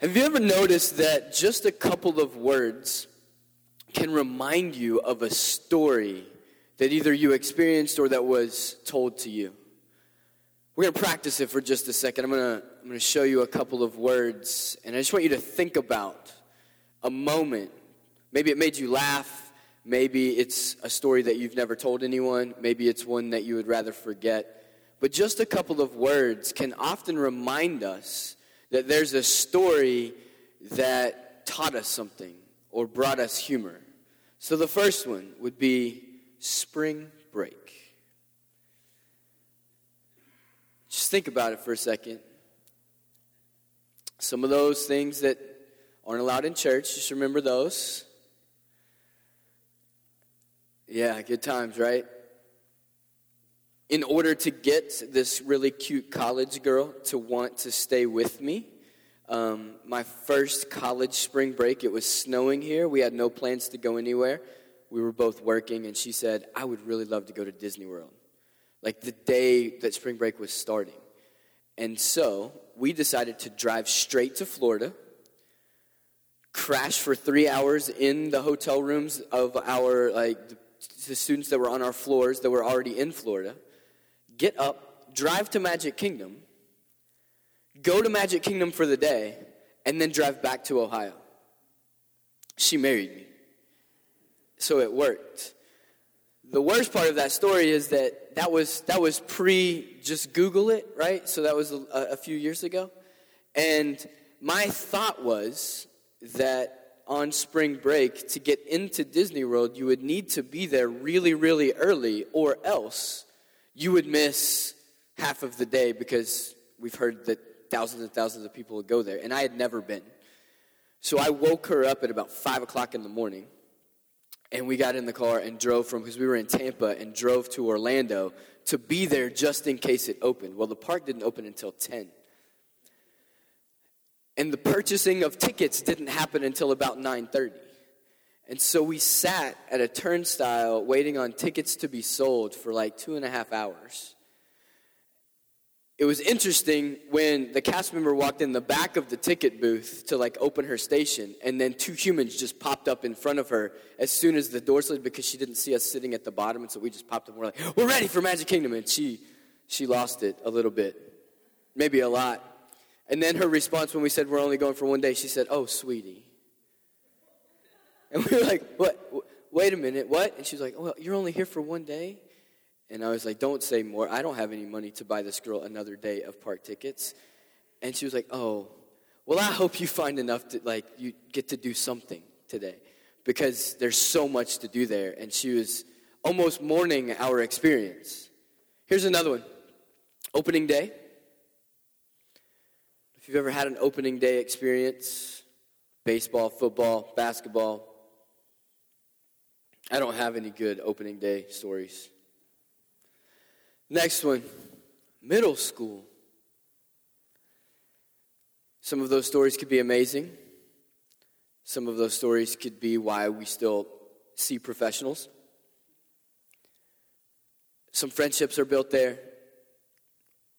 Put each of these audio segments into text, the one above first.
Have you ever noticed that just a couple of words can remind you of a story that either you experienced or that was told to you? We're going to practice it for just a second. I'm going to I'm going to show you a couple of words, and I just want you to think about a moment. Maybe it made you laugh. Maybe it's a story that you've never told anyone. Maybe it's one that you would rather forget. But just a couple of words can often remind us that there's a story that taught us something or brought us humor. So the first one would be spring break. Just think about it for a second. Some of those things that aren't allowed in church, just remember those. Yeah, good times, right? In order to get this really cute college girl to want to stay with me, um, my first college spring break, it was snowing here. We had no plans to go anywhere. We were both working, and she said, I would really love to go to Disney World. Like the day that spring break was starting. And so we decided to drive straight to Florida, crash for three hours in the hotel rooms of our, like, the students that were on our floors that were already in Florida, get up, drive to Magic Kingdom, go to Magic Kingdom for the day, and then drive back to Ohio. She married me. So it worked. The worst part of that story is that that was, that was pre just Google it, right? So that was a, a few years ago. And my thought was that on spring break, to get into Disney World, you would need to be there really, really early, or else you would miss half of the day because we've heard that thousands and thousands of people would go there, and I had never been. So I woke her up at about 5 o'clock in the morning, and we got in the car and drove from, because we were in Tampa, and drove to Orlando to be there just in case it opened. Well, the park didn't open until 10. And the purchasing of tickets didn't happen until about 9:30. And so we sat at a turnstile waiting on tickets to be sold for like two and a half hours. It was interesting when the cast member walked in the back of the ticket booth to like open her station and then two humans just popped up in front of her as soon as the door slid because she didn't see us sitting at the bottom. And so we just popped up and we're like we're ready for magic kingdom. And she she lost it a little bit maybe a lot. And then her response when we said we're only going for one day she said oh sweetie and we were like what wait a minute what and she was like well, you're only here for one day and I was like, don't say more. I don't have any money to buy this girl another day of park tickets. And she was like, oh, well, I hope you find enough to, like, you get to do something today because there's so much to do there. And she was almost mourning our experience. Here's another one opening day. If you've ever had an opening day experience, baseball, football, basketball, I don't have any good opening day stories. Next one middle school. Some of those stories could be amazing. Some of those stories could be why we still see professionals. Some friendships are built there.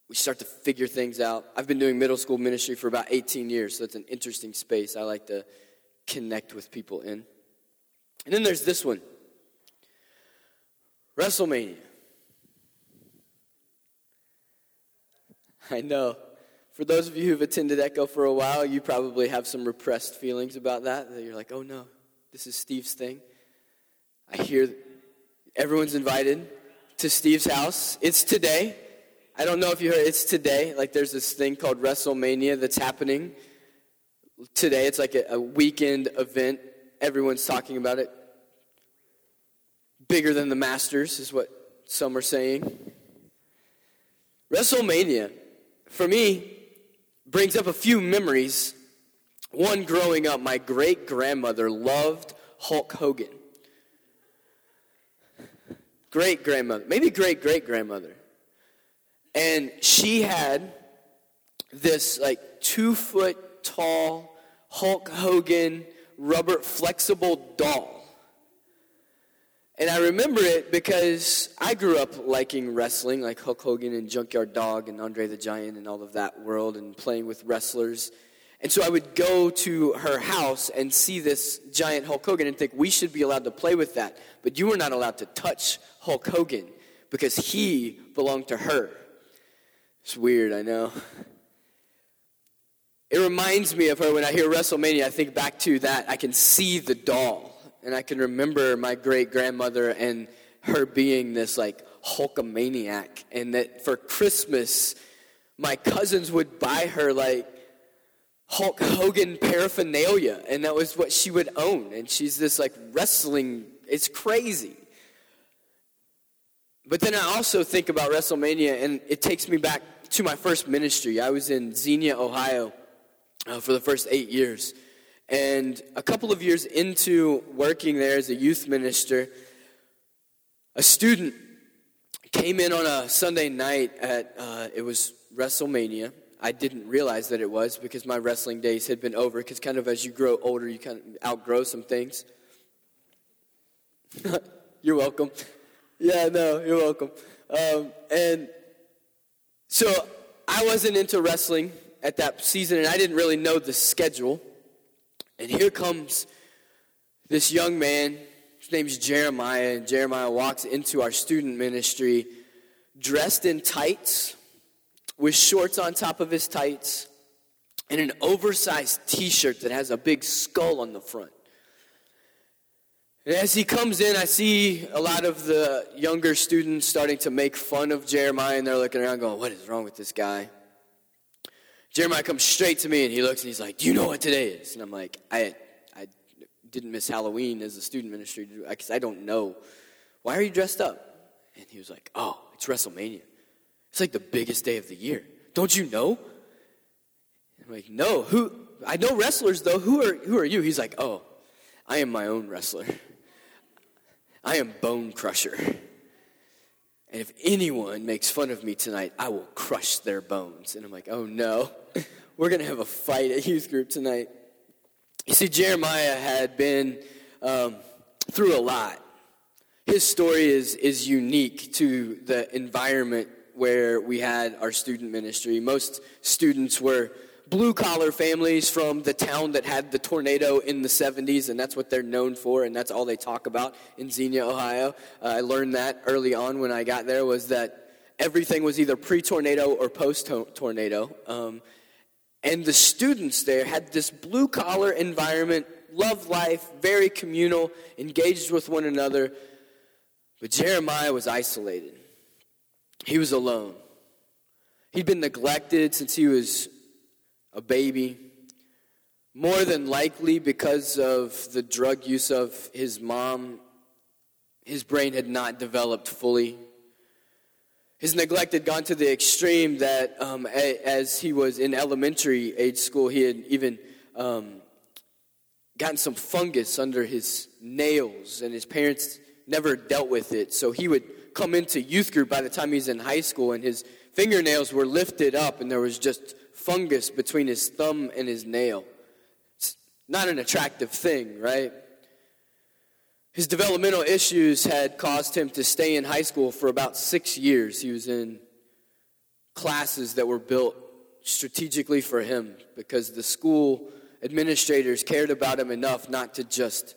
We start to figure things out. I've been doing middle school ministry for about 18 years, so it's an interesting space I like to connect with people in. And then there's this one WrestleMania. I know. For those of you who've attended Echo for a while, you probably have some repressed feelings about that. That you're like, oh no, this is Steve's thing. I hear everyone's invited to Steve's house. It's today. I don't know if you heard, it's today. Like there's this thing called WrestleMania that's happening today. It's like a, a weekend event. Everyone's talking about it. Bigger than the Masters, is what some are saying. WrestleMania for me, brings up a few memories. One growing up, my great grandmother loved Hulk Hogan. Great grandmother, maybe great great grandmother. And she had this like two foot tall Hulk Hogan rubber flexible doll and I remember it because I grew up liking wrestling, like Hulk Hogan and Junkyard Dog and Andre the Giant and all of that world, and playing with wrestlers. And so I would go to her house and see this giant Hulk Hogan and think we should be allowed to play with that. But you were not allowed to touch Hulk Hogan because he belonged to her. It's weird, I know. It reminds me of her when I hear WrestleMania. I think back to that. I can see the doll, and I can remember my great grandmother and her being this like Hulkamaniac, and that for Christmas, my cousins would buy her like Hulk Hogan paraphernalia, and that was what she would own. And she's this like wrestling, it's crazy. But then I also think about WrestleMania, and it takes me back to my first ministry. I was in Xenia, Ohio uh, for the first eight years. And a couple of years into working there as a youth minister, a student came in on a Sunday night at, uh, it was WrestleMania, I didn't realize that it was because my wrestling days had been over. Because kind of as you grow older, you kind of outgrow some things. you're welcome. Yeah, no, you're welcome. Um, and so I wasn't into wrestling at that season, and I didn't really know the schedule. And here comes this young man. His name's Jeremiah, and Jeremiah walks into our student ministry dressed in tights with shorts on top of his tights and an oversized t shirt that has a big skull on the front. And as he comes in, I see a lot of the younger students starting to make fun of Jeremiah, and they're looking around going, What is wrong with this guy? Jeremiah comes straight to me and he looks and he's like, Do you know what today is? And I'm like, I, I didn't miss Halloween as a student ministry because I don't know. Why are you dressed up? And he was like, Oh, it's WrestleMania. It's like the biggest day of the year. Don't you know? I'm like, no. Who? I know wrestlers though. Who are who are you? He's like, oh, I am my own wrestler. I am Bone Crusher. And if anyone makes fun of me tonight, I will crush their bones. And I'm like, oh no, we're gonna have a fight at youth group tonight. You see, Jeremiah had been um, through a lot. His story is is unique to the environment where we had our student ministry. Most students were blue collar families from the town that had the tornado in the 70s, and that's what they're known for, and that's all they talk about in Xenia, Ohio. Uh, I learned that early on when I got there was that everything was either pre-tornado or post-tornado. Um, and the students there had this blue collar environment, love life, very communal, engaged with one another. But Jeremiah was isolated. He was alone. He'd been neglected since he was a baby, more than likely because of the drug use of his mom. His brain had not developed fully. His neglect had gone to the extreme that um, as he was in elementary age school, he had even um, gotten some fungus under his nails, and his parents never dealt with it. So he would come into youth group by the time he's in high school, and his fingernails were lifted up, and there was just fungus between his thumb and his nail. It's not an attractive thing, right? His developmental issues had caused him to stay in high school for about six years. He was in classes that were built strategically for him because the school administrators cared about him enough not to just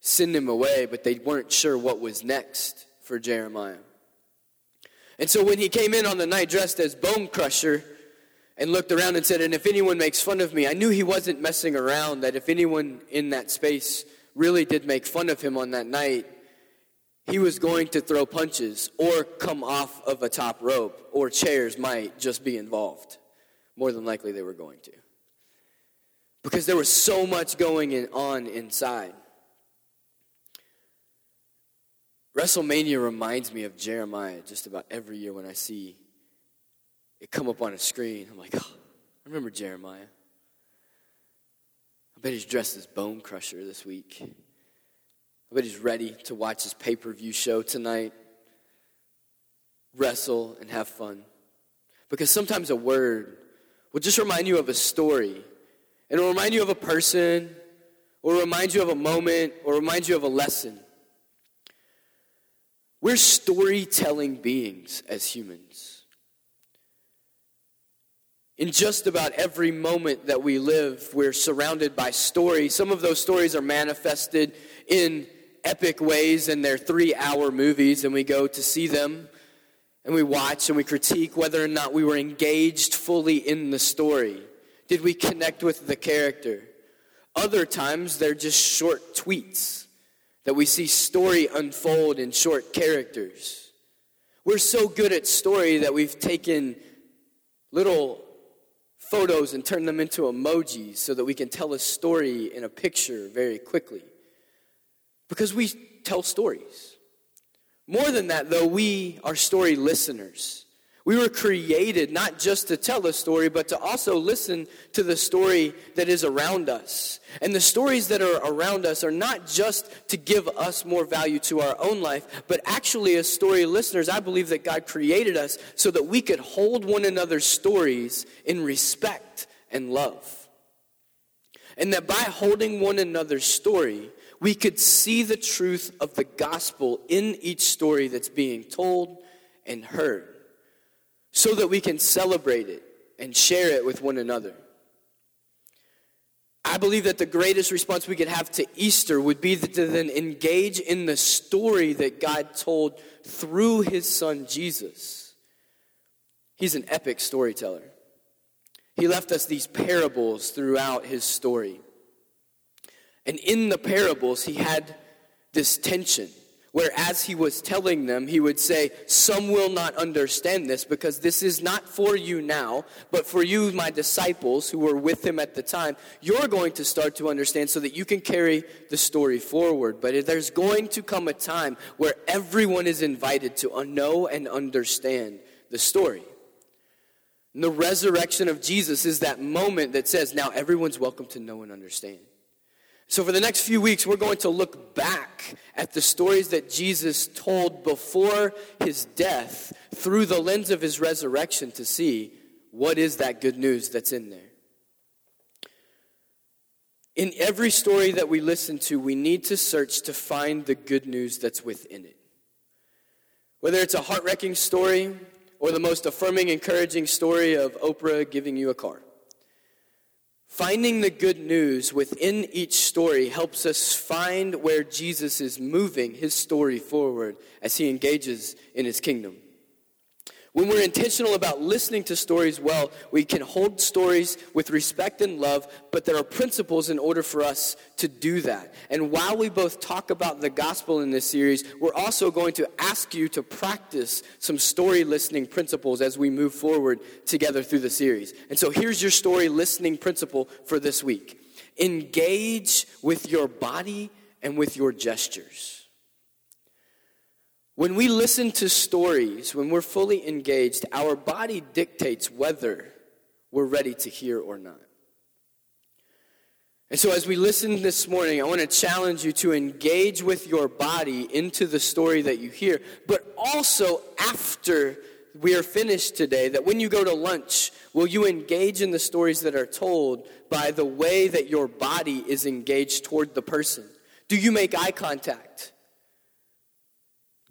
send him away, but they weren't sure what was next for Jeremiah. And so when he came in on the night dressed as Bone Crusher and looked around and said, And if anyone makes fun of me, I knew he wasn't messing around, that if anyone in that space really did make fun of him on that night, he was going to throw punches or come off of a top rope, or chairs might just be involved. More than likely, they were going to. Because there was so much going on inside. WrestleMania reminds me of Jeremiah just about every year when I see it come up on a screen. I'm like, oh, I remember Jeremiah. I bet he's dressed as Bone Crusher this week. I bet he's ready to watch his pay per view show tonight, wrestle, and have fun. Because sometimes a word will just remind you of a story, and it'll remind you of a person, or remind you of a moment, or remind you of a lesson. We're storytelling beings as humans. In just about every moment that we live, we're surrounded by stories. Some of those stories are manifested in epic ways in their three hour movies, and we go to see them and we watch and we critique whether or not we were engaged fully in the story. Did we connect with the character? Other times, they're just short tweets that we see story unfold in short characters. We're so good at story that we've taken little photos and turn them into emojis so that we can tell a story in a picture very quickly. Because we tell stories. More than that, though, we are story listeners. We were created not just to tell a story, but to also listen to the story that is around us. And the stories that are around us are not just to give us more value to our own life, but actually, as story listeners, I believe that God created us so that we could hold one another's stories in respect and love. And that by holding one another's story, we could see the truth of the gospel in each story that's being told and heard so that we can celebrate it and share it with one another. I believe that the greatest response we could have to Easter would be to then engage in the story that God told through his son Jesus. He's an epic storyteller. He left us these parables throughout his story. And in the parables, he had this tension where as he was telling them, he would say, Some will not understand this because this is not for you now, but for you, my disciples who were with him at the time. You're going to start to understand so that you can carry the story forward. But there's going to come a time where everyone is invited to know and understand the story. And the resurrection of Jesus is that moment that says, Now everyone's welcome to know and understand. So, for the next few weeks, we're going to look back at the stories that Jesus told before his death through the lens of his resurrection to see what is that good news that's in there. In every story that we listen to, we need to search to find the good news that's within it. Whether it's a heart wrenching story or the most affirming, encouraging story of Oprah giving you a car. Finding the good news within each story helps us find where Jesus is moving his story forward as he engages in his kingdom. When we're intentional about listening to stories well, we can hold stories with respect and love, but there are principles in order for us to do that. And while we both talk about the gospel in this series, we're also going to ask you to practice some story listening principles as we move forward together through the series. And so here's your story listening principle for this week engage with your body and with your gestures. When we listen to stories, when we're fully engaged, our body dictates whether we're ready to hear or not. And so, as we listen this morning, I want to challenge you to engage with your body into the story that you hear, but also after we are finished today, that when you go to lunch, will you engage in the stories that are told by the way that your body is engaged toward the person? Do you make eye contact?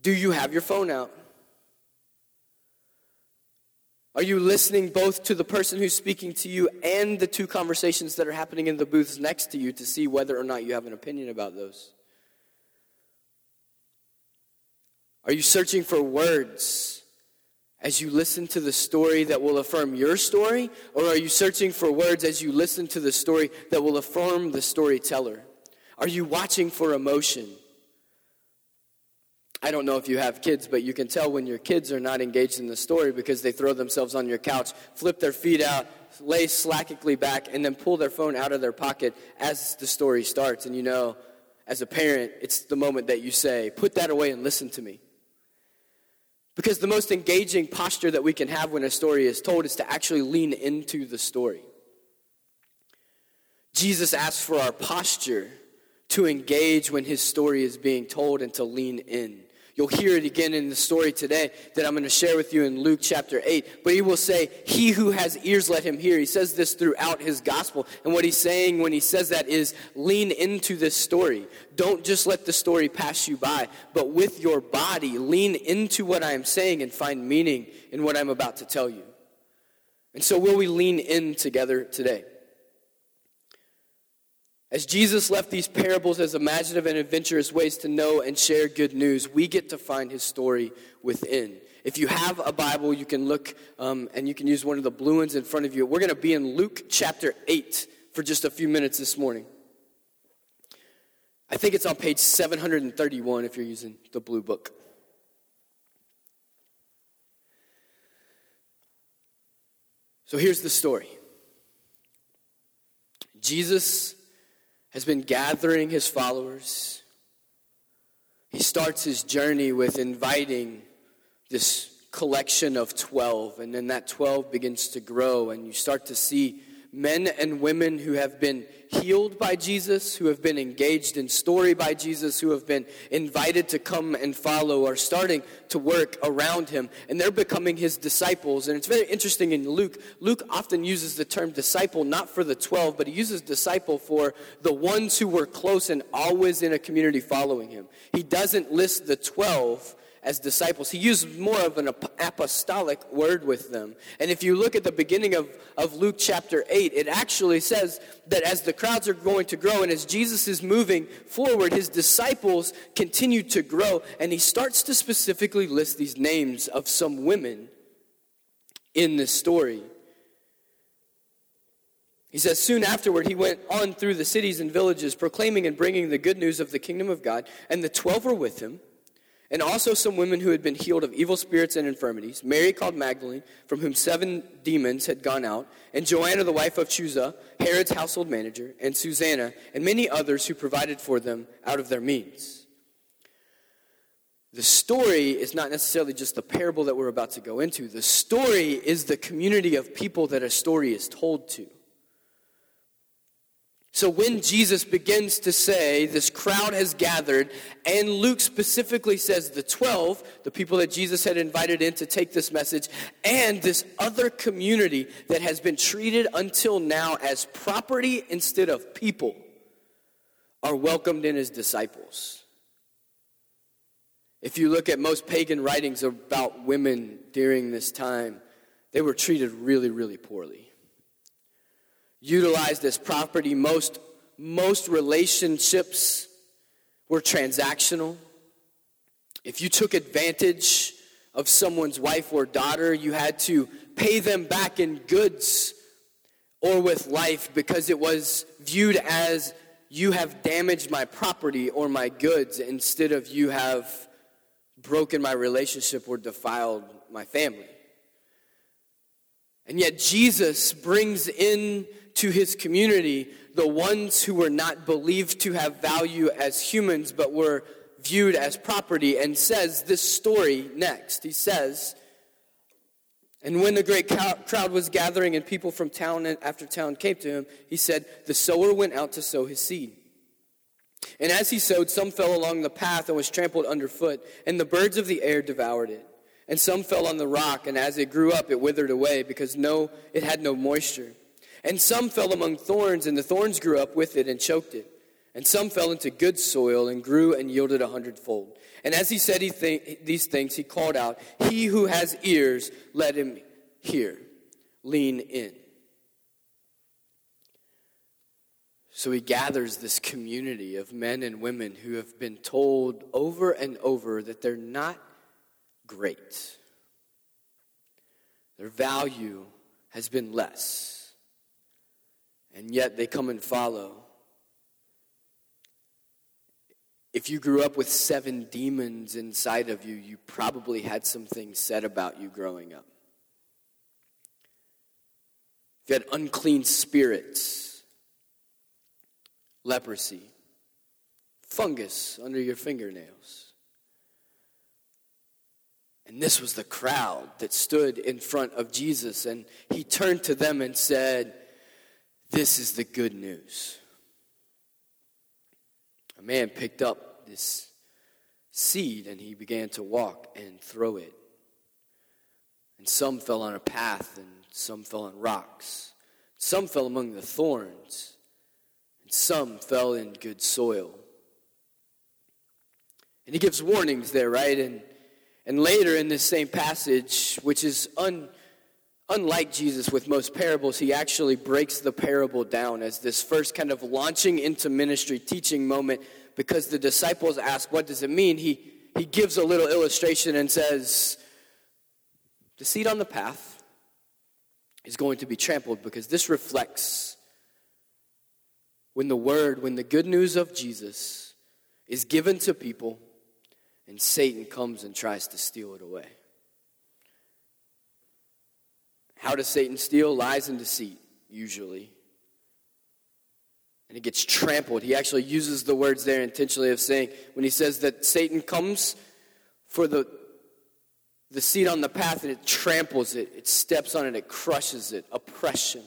Do you have your phone out? Are you listening both to the person who's speaking to you and the two conversations that are happening in the booths next to you to see whether or not you have an opinion about those? Are you searching for words as you listen to the story that will affirm your story? Or are you searching for words as you listen to the story that will affirm the storyteller? Are you watching for emotion? I don't know if you have kids, but you can tell when your kids are not engaged in the story because they throw themselves on your couch, flip their feet out, lay slackingly back, and then pull their phone out of their pocket as the story starts. And you know, as a parent, it's the moment that you say, Put that away and listen to me. Because the most engaging posture that we can have when a story is told is to actually lean into the story. Jesus asks for our posture to engage when his story is being told and to lean in. You'll hear it again in the story today that I'm going to share with you in Luke chapter 8. But he will say, He who has ears, let him hear. He says this throughout his gospel. And what he's saying when he says that is lean into this story. Don't just let the story pass you by, but with your body, lean into what I am saying and find meaning in what I'm about to tell you. And so, will we lean in together today? As Jesus left these parables as imaginative and adventurous ways to know and share good news, we get to find his story within. If you have a Bible, you can look um, and you can use one of the blue ones in front of you. We're going to be in Luke chapter 8 for just a few minutes this morning. I think it's on page 731 if you're using the blue book. So here's the story Jesus has been gathering his followers. He starts his journey with inviting this collection of 12, and then that 12 begins to grow, and you start to see men and women who have been healed by Jesus, who have been engaged in story by Jesus, who have been invited to come and follow, are starting to work around him, and they're becoming his disciples. And it's very interesting in Luke. Luke often uses the term disciple not for the 12, but he uses disciple for the ones who were close and always in a community following him. He doesn't list the 12 as disciples. He used more of an apostolic word with them. And if you look at the beginning of, of Luke chapter 8, it actually says that as the crowds are going to grow and as Jesus is moving forward, his disciples continue to grow. And he starts to specifically list these names of some women in this story. He says, Soon afterward, he went on through the cities and villages, proclaiming and bringing the good news of the kingdom of God, and the twelve were with him and also some women who had been healed of evil spirits and infirmities Mary called Magdalene, from whom seven demons had gone out, and Joanna, the wife of Chuza, Herod's household manager, and Susanna, and many others who provided for them out of their means. The story is not necessarily just the parable that we're about to go into. The story is the community of people that a story is told to. So when Jesus begins to say, This crowd has gathered, and Luke specifically says the 12, the people that Jesus had invited in to take this message, and this other community that has been treated until now as property instead of people, are welcomed in as disciples. If you look at most pagan writings about women during this time, they were treated really, really poorly utilized as property. Most, most relationships were transactional. If you took advantage of someone's wife or daughter, you had to pay them back in goods or with life because it was viewed as you have damaged my property or my goods instead of you have broken my relationship or defiled my family. And yet Jesus brings in to his community the ones who were not believed to have value as humans but were viewed as property and says this story next. He says, and when the great crowd was gathering and people from town after town came to him, he said, The sower went out to sow his seed. And as he sowed, some fell along the path and was trampled underfoot, and the birds of the air devoured it. And some fell on the rock, and as it grew up, it withered away because no, it had no moisture. And some fell among thorns, and the thorns grew up with it and choked it. And some fell into good soil and grew and yielded a hundredfold. And as he said he th- these things, he called out, He who has ears, let him hear. Lean in. So he gathers this community of men and women who have been told over and over that they're not great. Their value has been less and yet they come and follow. If you grew up with seven demons inside of you, you probably had some things said about you growing up. If you had unclean spirits, leprosy, fungus under your fingernails. And this was the crowd that stood in front of Jesus, and he turned to them and said, this is the good news. A man picked up this seed and he began to walk and throw it. And some fell on a path and some fell on rocks. Some fell among the thorns and some fell in good soil. And he gives warnings there, right? And, and later in this same passage, which is un, unlike Jesus with most parables, he actually breaks the parable down as this first kind of launching into ministry teaching moment because the disciples ask, What does it mean? He, he gives a little illustration and says, The seed on the path is going to be trampled because this reflects when the word, when the good news of Jesus is given to people and Satan comes and tries to steal it away. How does Satan steal? Lies and deceit, usually. And it gets trampled. He actually uses the words there intentionally of saying, when he says that Satan comes for the, the seed on the path and it tramples it, it steps on it, it crushes it. Oppression.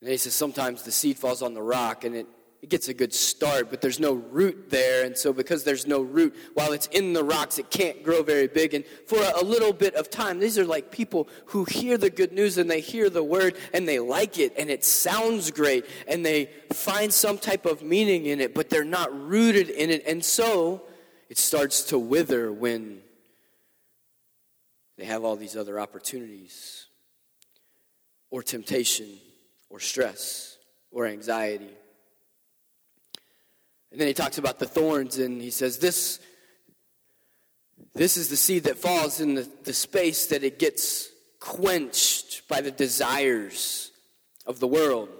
And he says sometimes the seed falls on the rock and it it gets a good start, but there's no root there. And so, because there's no root, while it's in the rocks, it can't grow very big. And for a, little bit of time, these are like people who hear the good news and they hear the word and they like it and it sounds great and they find some type of meaning in it, but they're not rooted in it. And so, it starts to wither when they have all these other opportunities or temptation or stress or anxiety and then he talks about the thorns and he says, This, this is the seed that falls in the, the space that it gets quenched by the desires of the world.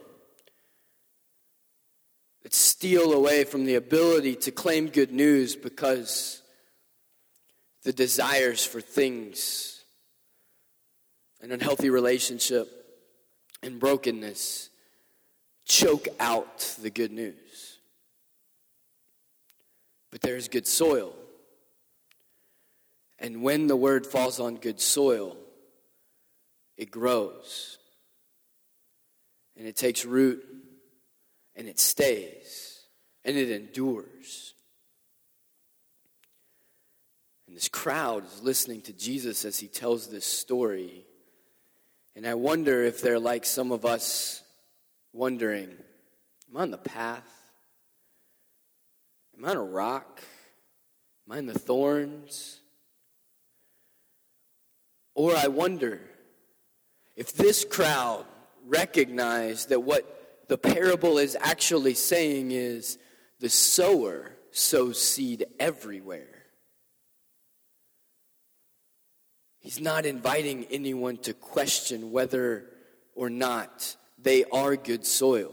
That steal away from the ability to claim good news because the desires for things, an unhealthy relationship, and brokenness choke out the good news but there's good soil. And when the word falls on good soil, it grows. And it takes root and it stays and it endures. And this crowd is listening to Jesus as he tells this story. And I wonder if they're like some of us wondering, Am I on the path? Am I on a rock? Am I in the thorns? Or I wonder if this crowd recognized that what the parable is actually saying is the sower sows seed everywhere. He's not inviting anyone to question whether or not they are good soil.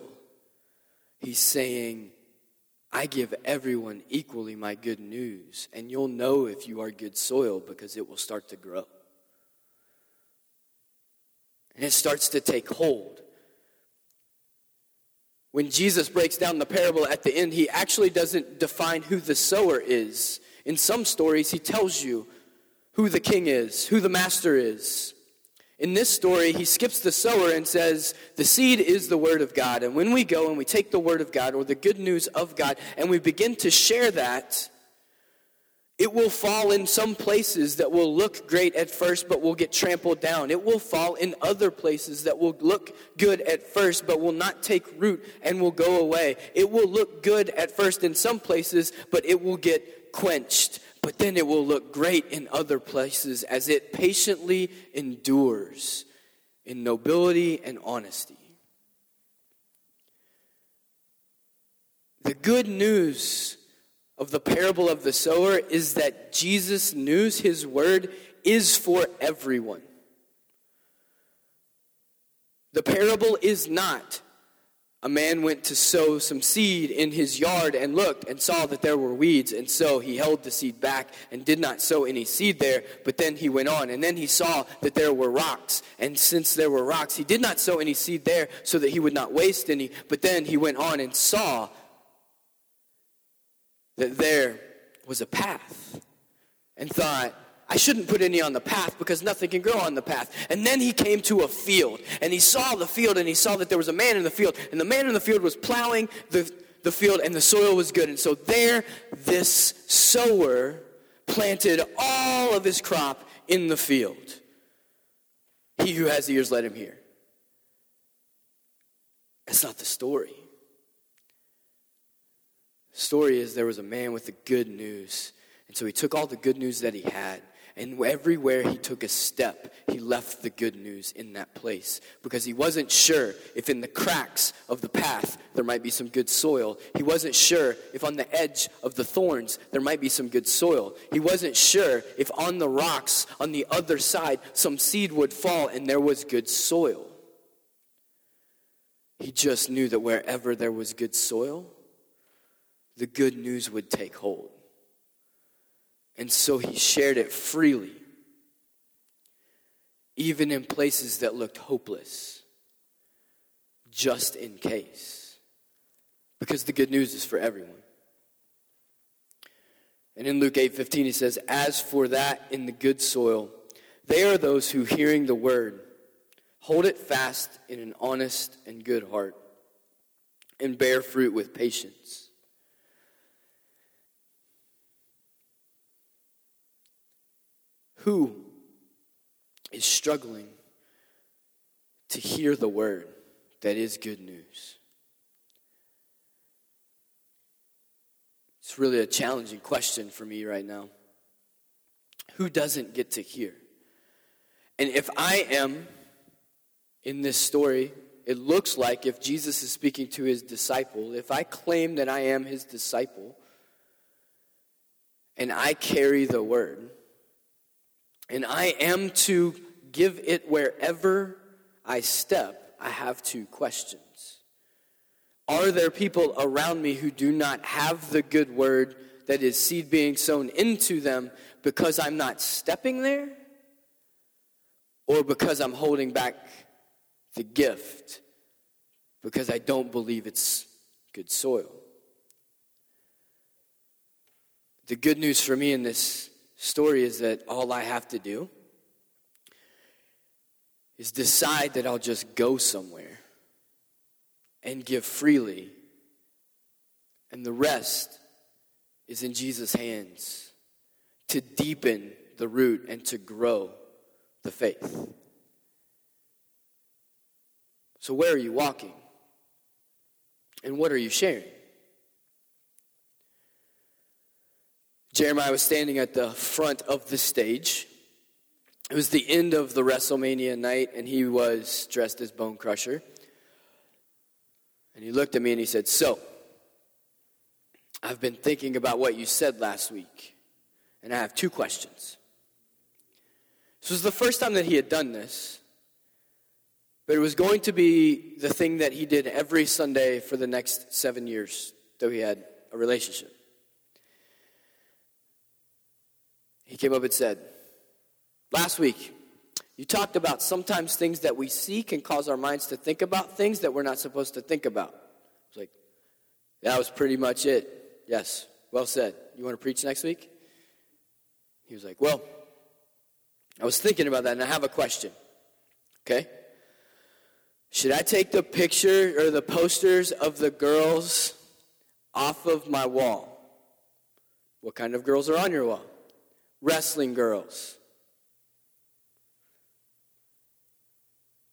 He's saying, I give everyone equally my good news, and you'll know if you are good soil because it will start to grow. And it starts to take hold. When Jesus breaks down the parable at the end, he actually doesn't define who the sower is. In some stories, he tells you who the king is, who the master is. In this story, he skips the sower and says, The seed is the word of God. And when we go and we take the word of God or the good news of God and we begin to share that, it will fall in some places that will look great at first, but will get trampled down. It will fall in other places that will look good at first, but will not take root and will go away. It will look good at first in some places, but it will get quenched but then it will look great in other places as it patiently endures in nobility and honesty. The good news of the parable of the sower is that Jesus' news, his word, is for everyone. The parable is not a man went to sow some seed in his yard and looked and saw that there were weeds, and so he held the seed back and did not sow any seed there. But then he went on, and then he saw that there were rocks, and since there were rocks, he did not sow any seed there so that he would not waste any. But then he went on and saw that there was a path and thought, I shouldn't put any on the path because nothing can grow on the path. And then he came to a field and he saw the field and he saw that there was a man in the field and the man in the field was plowing the, the field and the soil was good. And so there, this sower planted all of his crop in the field. He who has ears, let him hear. That's not the story. The story is there was a man with the good news. And so he took all the good news that he had And everywhere he took a step, he left the good news in that place because he wasn't sure if in the cracks of the path there might be some good soil. He wasn't sure if on the edge of the thorns there might be some good soil. He wasn't sure if on the rocks on the other side some seed would fall and there was good soil. He just knew that wherever there was good soil, the good news would take hold. And so he shared it freely, even in places that looked hopeless, just in case. Because the good news is for everyone. And in Luke 8:15 he says, "As for that in the good soil, they are those who hearing the word hold it fast in an honest and good heart and bear fruit with patience." Who is struggling to hear the word that is good news? It's really a challenging question for me right now. Who doesn't get to hear? And if I am in this story, it looks like if Jesus is speaking to his disciple, if I claim that I am his disciple and I carry the word, and I am to give it wherever I step, I have two questions. Are there people around me who do not have the good word that is seed being sown into them because I'm not stepping there? Or because I'm holding back the gift because I don't believe it's good soil? The good news for me in this story is that all I have to do is decide that I'll just go somewhere and give freely, and the rest is in Jesus' hands to deepen the root and to grow the faith. So, where are you walking? And what are you sharing? Jeremiah was standing at the front of the stage. It was the end of the WrestleMania night, and he was dressed as Bone Crusher. And he looked at me and he said, So, I've been thinking about what you said last week, and I have two questions. This was the first time that he had done this, but it was going to be the thing that he did every Sunday for the next seven years that he had a relationship. He came up and said, Last week, you talked about sometimes things that we see can cause our minds to think about things that we're not supposed to think about. I was like, That was pretty much it. Yes, well said. You want to preach next week? He was like, Well, I was thinking about that and I have a question. Okay? Should I take the picture or the posters of the girls off of my wall? What kind of girls are on your wall? Wrestling girls?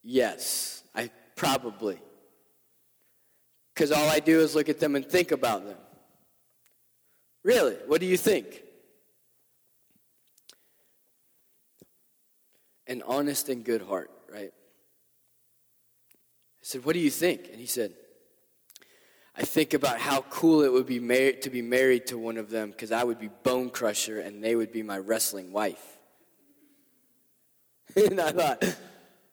Yes, I probably. Because all I do is look at them and think about them. Really? What do you think? An honest and good heart, right? I said, What do you think? And he said, I think about how cool it would be to be married to one of them because I would be Bone Crusher and they would be my wrestling wife. and I thought,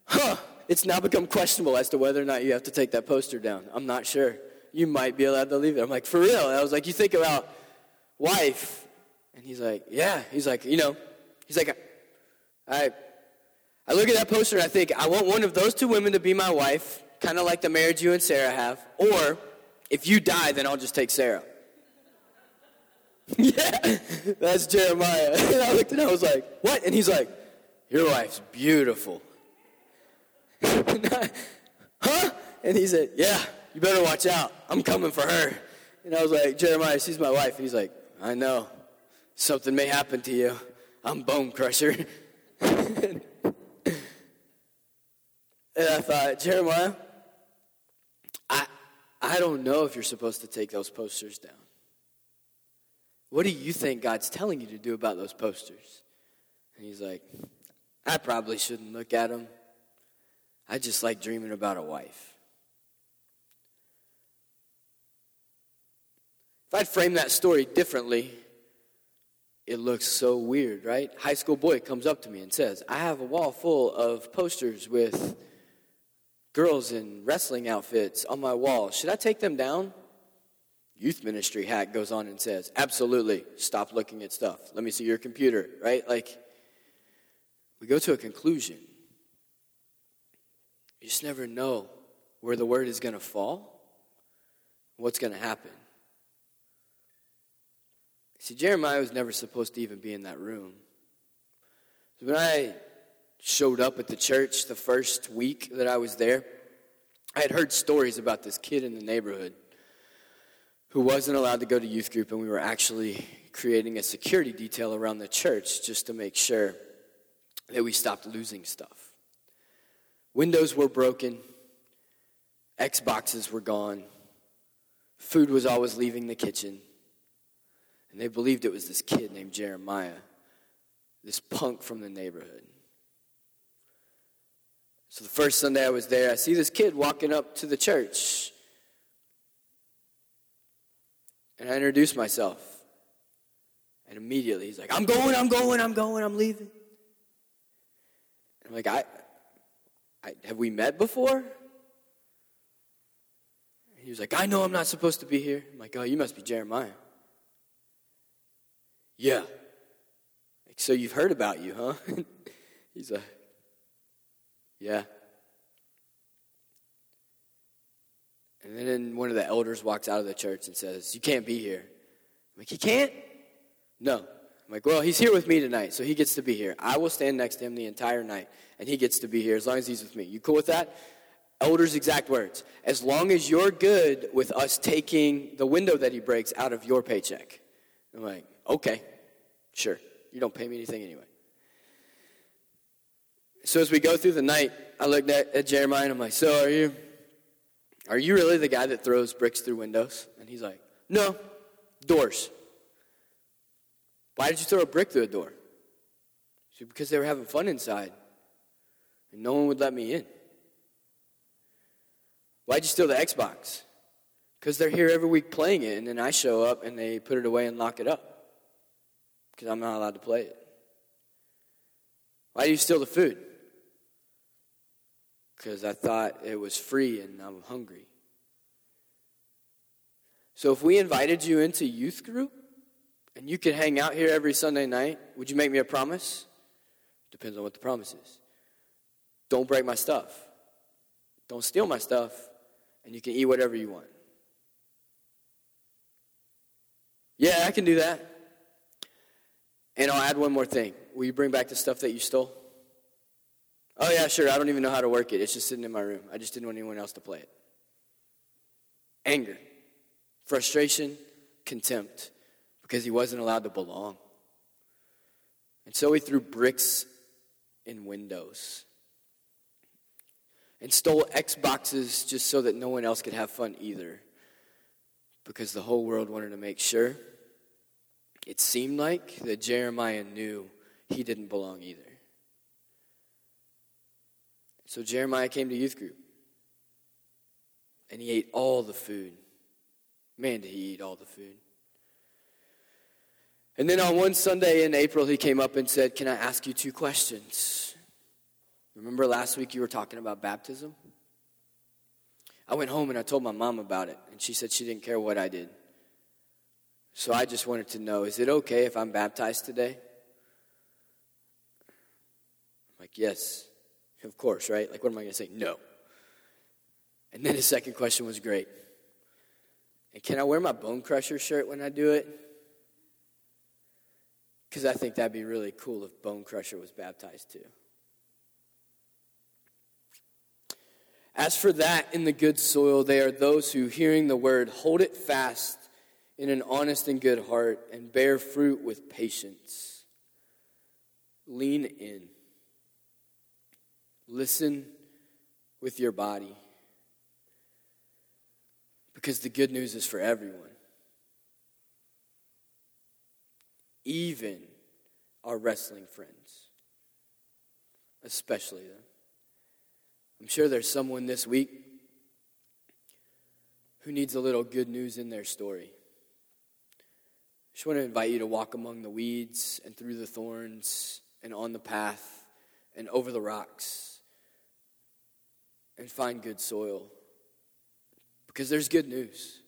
huh, it's now become questionable as to whether or not you have to take that poster down. I'm not sure. You might be allowed to leave it. I'm like, for real? And I was like, you think about wife? And he's like, yeah. He's like, you know, he's like, I, I look at that poster and I think, I want one of those two women to be my wife, kind of like the marriage you and Sarah have, or if you die, then I'll just take Sarah. yeah, that's Jeremiah. And I looked and I was like, what? And he's like, your wife's beautiful. huh? And he said, yeah, you better watch out. I'm coming for her. And I was like, Jeremiah, she's my wife. And he's like, I know. Something may happen to you. I'm bone crusher. and I thought, Jeremiah, I don't know if you're supposed to take those posters down. What do you think God's telling you to do about those posters? And he's like, I probably shouldn't look at them. I just like dreaming about a wife. If I'd frame that story differently, it looks so weird, right? High school boy comes up to me and says, I have a wall full of posters with girls in wrestling outfits on my wall. Should I take them down? Youth ministry hack goes on and says, Absolutely, stop looking at stuff. Let me see your computer, right? Like, we go to a conclusion. You just never know where the word is going to fall, what's going to happen. See, Jeremiah was never supposed to even be in that room. So when I showed up at the church the first week that I was there, I had heard stories about this kid in the neighborhood who wasn't allowed to go to youth group, and we were actually creating a security detail around the church just to make sure that we stopped losing stuff. Windows were broken, Xboxes were gone, food was always leaving the kitchen. And they believed it was this kid named Jeremiah, this punk from the neighborhood. So the first Sunday I was there, I see this kid walking up to the church. And I introduce myself. And immediately he's like, I'm going, I'm going, I'm going, I'm leaving. And I'm like, I, I have we met before? And he was like, I know I'm not supposed to be here. I'm like, oh, you must be Jeremiah. Yeah. Like, so you've heard about you, huh? He's like, Yeah. And then one of the elders walks out of the church and says, You can't be here. I'm like, He can't? No. I'm like, Well, he's here with me tonight, so he gets to be here. I will stand next to him the entire night, and he gets to be here as long as he's with me. You cool with that? Elder's exact words. As long as you're good with us taking the window that he breaks out of your paycheck. I'm like, Okay, sure. You don't pay me anything anyway. So as we go through the night, I looked at, at Jeremiah and I'm like, So are you are you really the guy that throws bricks through windows? And he's like, No, doors. Why did you throw a brick through a door? Said, because they were having fun inside. And no one would let me in. Why'd you steal the Xbox? Because they're here every week playing it, and then I show up and they put it away and lock it up because I'm not allowed to play it. Why do you steal the food? Because I thought it was free and I'm hungry. So if we invited you into youth group and you could hang out here every Sunday night, would you make me a promise? Depends on what the promise is. Don't break my stuff. Don't steal my stuff, and you can eat whatever you want. Yeah, I can do that. And I'll add one more thing. Will you bring back the stuff that you stole? Oh, yeah, sure. I don't even know how to work it. It's just sitting in my room. I just didn't want anyone else to play it. Anger, frustration, contempt, because he wasn't allowed to belong. And so he threw bricks in windows and stole Xboxes just so that no one else could have fun either, because the whole world wanted to make sure it seemed like that Jeremiah knew he didn't belong either. So Jeremiah came to youth group. And he ate all the food. Man, did he eat all the food. And then on one Sunday in April, he came up and said, Can I ask you two questions? Remember last week you were talking about baptism? I went home and I told my mom about it, and she said she didn't care what I did. So I just wanted to know is it okay if I'm baptized today? I'm like, yes, of course, right? Like, what am I going to say? No. And then his second question was great. And can I wear my Bone Crusher shirt when I do it? Because I think that'd be really cool if Bone Crusher was baptized too. As for that in the good soil, they are those who, hearing the word, hold it fast in an honest and good heart and bear fruit with patience. Lean in. Listen with your body. Because the good news is for everyone. Even our wrestling friends. especially them. I'm sure there's someone this week who needs a little good news in their story. I just want to invite you to walk among the weeds and through the thorns and on the path and over the rocks and find good soil because there's good news.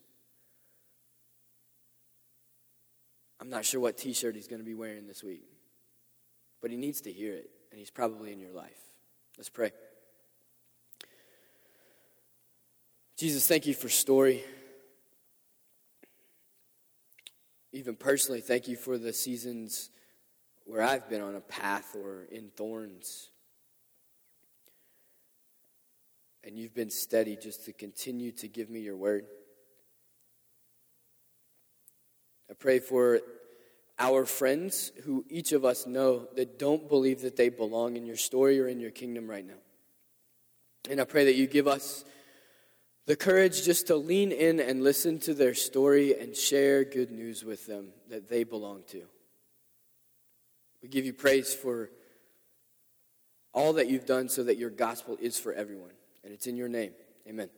I'm not sure what t shirt he's going to be wearing this week, but he needs to hear it, and he's probably in your life. Let's pray. Jesus, thank you for story. Even personally, thank you for the seasons where I've been on a path or in thorns. And you've been steady just to continue to give me your word. I pray for our friends who each of us know that don't believe that they belong in your story or in your kingdom right now. And I pray that you give us the courage just to lean in and listen to their story and share good news with them that they belong to. We give you praise for all that you've done so that your gospel is for everyone. And it's in your name. Amen.